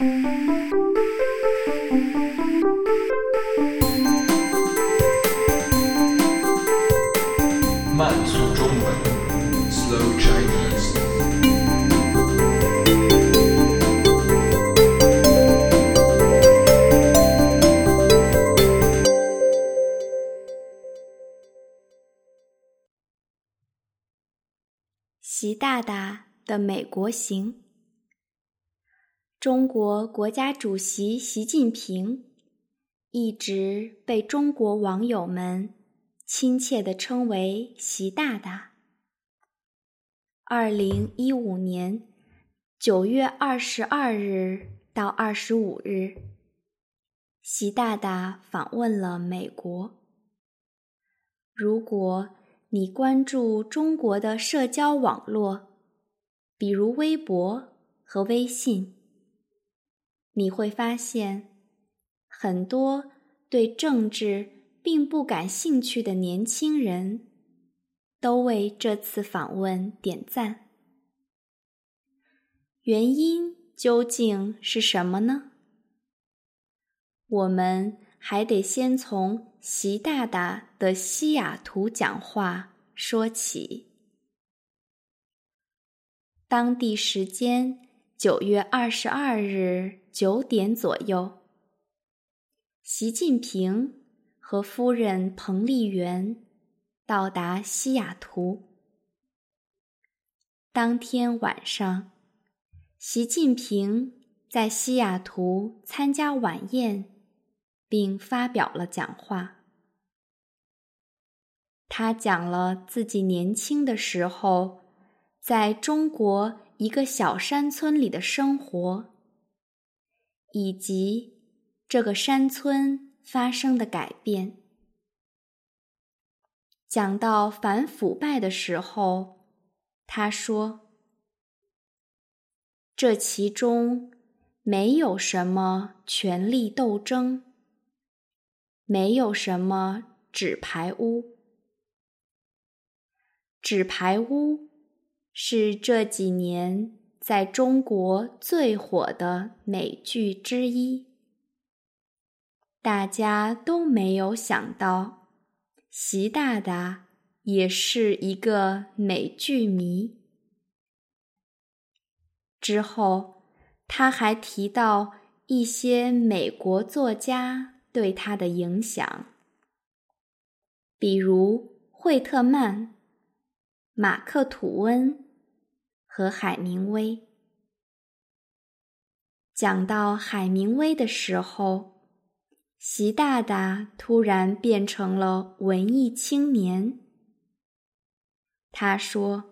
慢速中文，Slow Chinese。习大大的美国行。中国国家主席习近平一直被中国网友们亲切地称为“习大大”。二零一五年九月二十二日到二十五日，习大大访问了美国。如果你关注中国的社交网络，比如微博和微信，你会发现，很多对政治并不感兴趣的年轻人，都为这次访问点赞。原因究竟是什么呢？我们还得先从习大大的西雅图讲话说起。当地时间九月二十二日。九点左右，习近平和夫人彭丽媛到达西雅图。当天晚上，习近平在西雅图参加晚宴，并发表了讲话。他讲了自己年轻的时候在中国一个小山村里的生活。以及这个山村发生的改变。讲到反腐败的时候，他说：“这其中没有什么权力斗争，没有什么纸牌屋。纸牌屋是这几年。”在中国最火的美剧之一，大家都没有想到，习大大也是一个美剧迷。之后，他还提到一些美国作家对他的影响，比如惠特曼、马克·吐温。和海明威。讲到海明威的时候，习大大突然变成了文艺青年。他说：“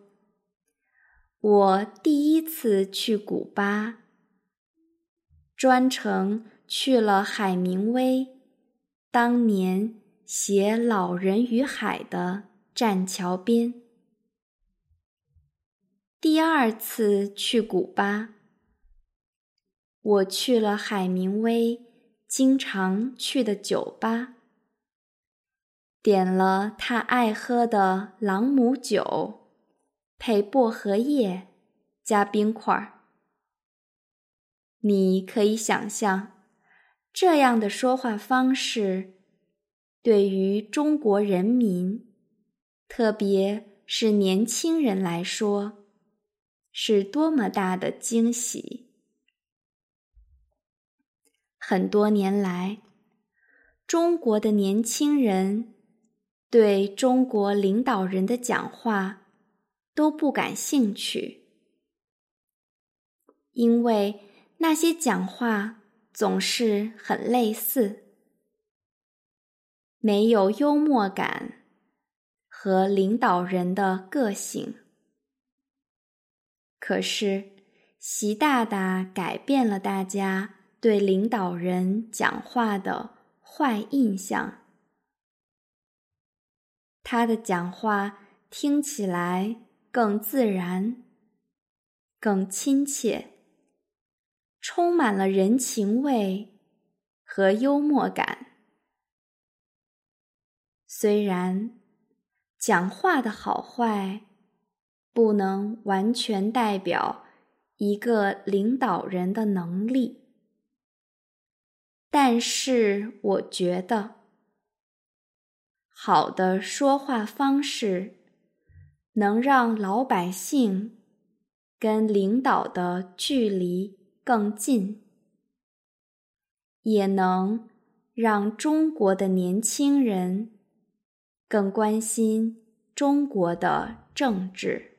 我第一次去古巴，专程去了海明威当年写《老人与海》的栈桥边。”第二次去古巴，我去了海明威经常去的酒吧，点了他爱喝的朗姆酒，配薄荷叶加冰块儿。你可以想象，这样的说话方式，对于中国人民，特别是年轻人来说。是多么大的惊喜！很多年来，中国的年轻人对中国领导人的讲话都不感兴趣，因为那些讲话总是很类似，没有幽默感和领导人的个性。可是，习大大改变了大家对领导人讲话的坏印象。他的讲话听起来更自然、更亲切，充满了人情味和幽默感。虽然讲话的好坏。不能完全代表一个领导人的能力。但是我觉得，好的说话方式能让老百姓跟领导的距离更近，也能让中国的年轻人更关心中国的政治。